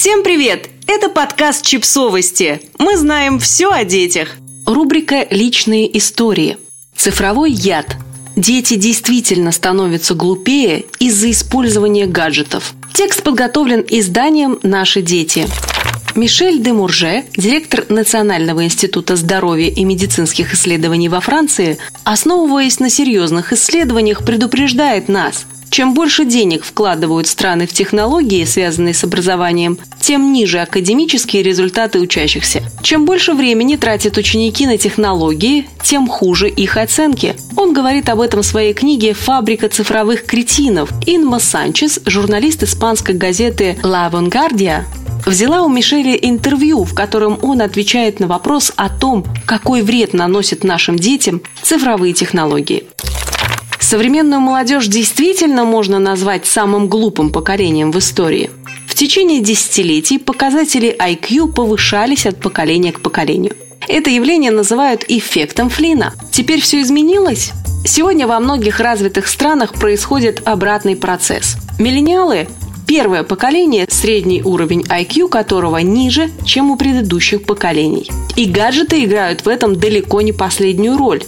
Всем привет! Это подкаст «Чипсовости». Мы знаем все о детях. Рубрика «Личные истории». Цифровой яд. Дети действительно становятся глупее из-за использования гаджетов. Текст подготовлен изданием «Наши дети». Мишель де Мурже, директор Национального института здоровья и медицинских исследований во Франции, основываясь на серьезных исследованиях, предупреждает нас – чем больше денег вкладывают страны в технологии, связанные с образованием, тем ниже академические результаты учащихся. Чем больше времени тратят ученики на технологии, тем хуже их оценки. Он говорит об этом в своей книге «Фабрика цифровых кретинов». Инма Санчес, журналист испанской газеты «La Vanguardia», взяла у Мишеля интервью, в котором он отвечает на вопрос о том, какой вред наносят нашим детям цифровые технологии. Современную молодежь действительно можно назвать самым глупым поколением в истории. В течение десятилетий показатели IQ повышались от поколения к поколению. Это явление называют эффектом Флина. Теперь все изменилось? Сегодня во многих развитых странах происходит обратный процесс. Миллениалы – первое поколение, средний уровень IQ которого ниже, чем у предыдущих поколений. И гаджеты играют в этом далеко не последнюю роль.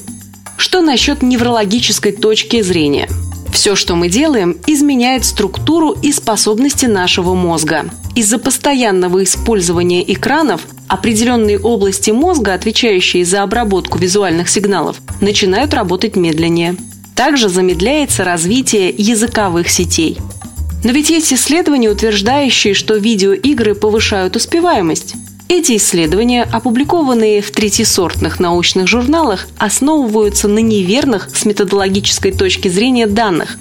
Что насчет неврологической точки зрения? Все, что мы делаем, изменяет структуру и способности нашего мозга. Из-за постоянного использования экранов определенные области мозга, отвечающие за обработку визуальных сигналов, начинают работать медленнее. Также замедляется развитие языковых сетей. Но ведь есть исследования, утверждающие, что видеоигры повышают успеваемость. Эти исследования, опубликованные в третьесортных научных журналах, основываются на неверных с методологической точки зрения данных.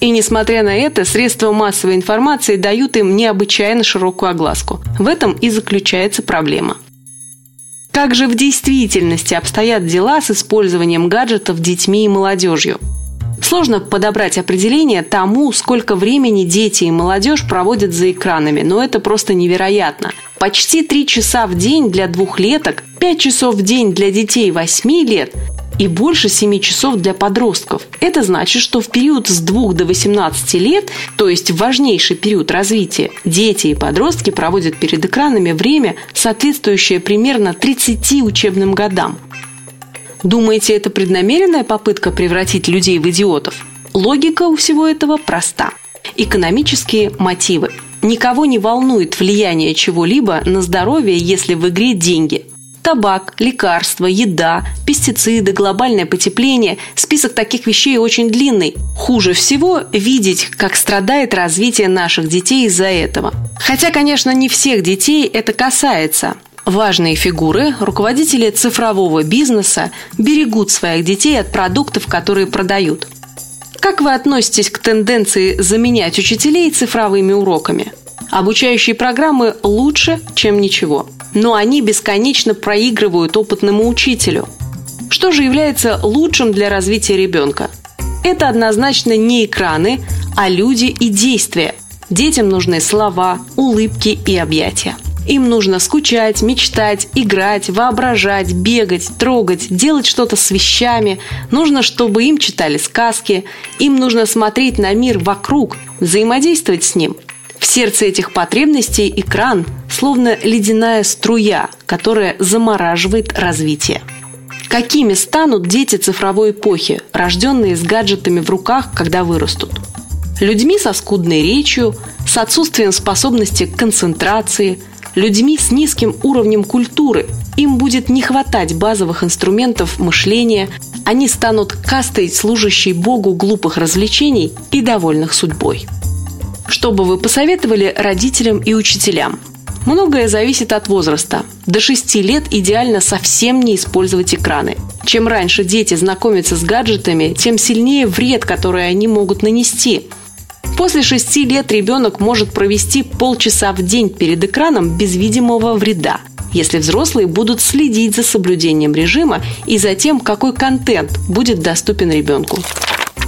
И несмотря на это, средства массовой информации дают им необычайно широкую огласку. В этом и заключается проблема. Как же в действительности обстоят дела с использованием гаджетов детьми и молодежью? Сложно подобрать определение тому, сколько времени дети и молодежь проводят за экранами, но это просто невероятно. Почти три часа в день для двухлеток, пять часов в день для детей 8 лет и больше 7 часов для подростков. Это значит, что в период с 2 до 18 лет, то есть важнейший период развития, дети и подростки проводят перед экранами время, соответствующее примерно 30 учебным годам. Думаете, это преднамеренная попытка превратить людей в идиотов? Логика у всего этого проста. Экономические мотивы. Никого не волнует влияние чего-либо на здоровье, если в игре деньги. Табак, лекарства, еда, пестициды, глобальное потепление – список таких вещей очень длинный. Хуже всего видеть, как страдает развитие наших детей из-за этого. Хотя, конечно, не всех детей это касается. Важные фигуры, руководители цифрового бизнеса, берегут своих детей от продуктов, которые продают. Как вы относитесь к тенденции заменять учителей цифровыми уроками? Обучающие программы лучше, чем ничего. Но они бесконечно проигрывают опытному учителю. Что же является лучшим для развития ребенка? Это однозначно не экраны, а люди и действия. Детям нужны слова, улыбки и объятия. Им нужно скучать, мечтать, играть, воображать, бегать, трогать, делать что-то с вещами. Нужно, чтобы им читали сказки. Им нужно смотреть на мир вокруг, взаимодействовать с ним. В сердце этих потребностей экран, словно ледяная струя, которая замораживает развитие. Какими станут дети цифровой эпохи, рожденные с гаджетами в руках, когда вырастут? Людьми со скудной речью, с отсутствием способности к концентрации – людьми с низким уровнем культуры. Им будет не хватать базовых инструментов мышления, они станут кастой, служащей Богу глупых развлечений и довольных судьбой. Что бы вы посоветовали родителям и учителям? Многое зависит от возраста. До 6 лет идеально совсем не использовать экраны. Чем раньше дети знакомятся с гаджетами, тем сильнее вред, который они могут нанести – После шести лет ребенок может провести полчаса в день перед экраном без видимого вреда, если взрослые будут следить за соблюдением режима и за тем, какой контент будет доступен ребенку.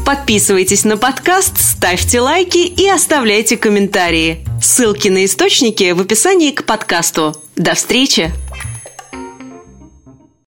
Подписывайтесь на подкаст, ставьте лайки и оставляйте комментарии. Ссылки на источники в описании к подкасту. До встречи!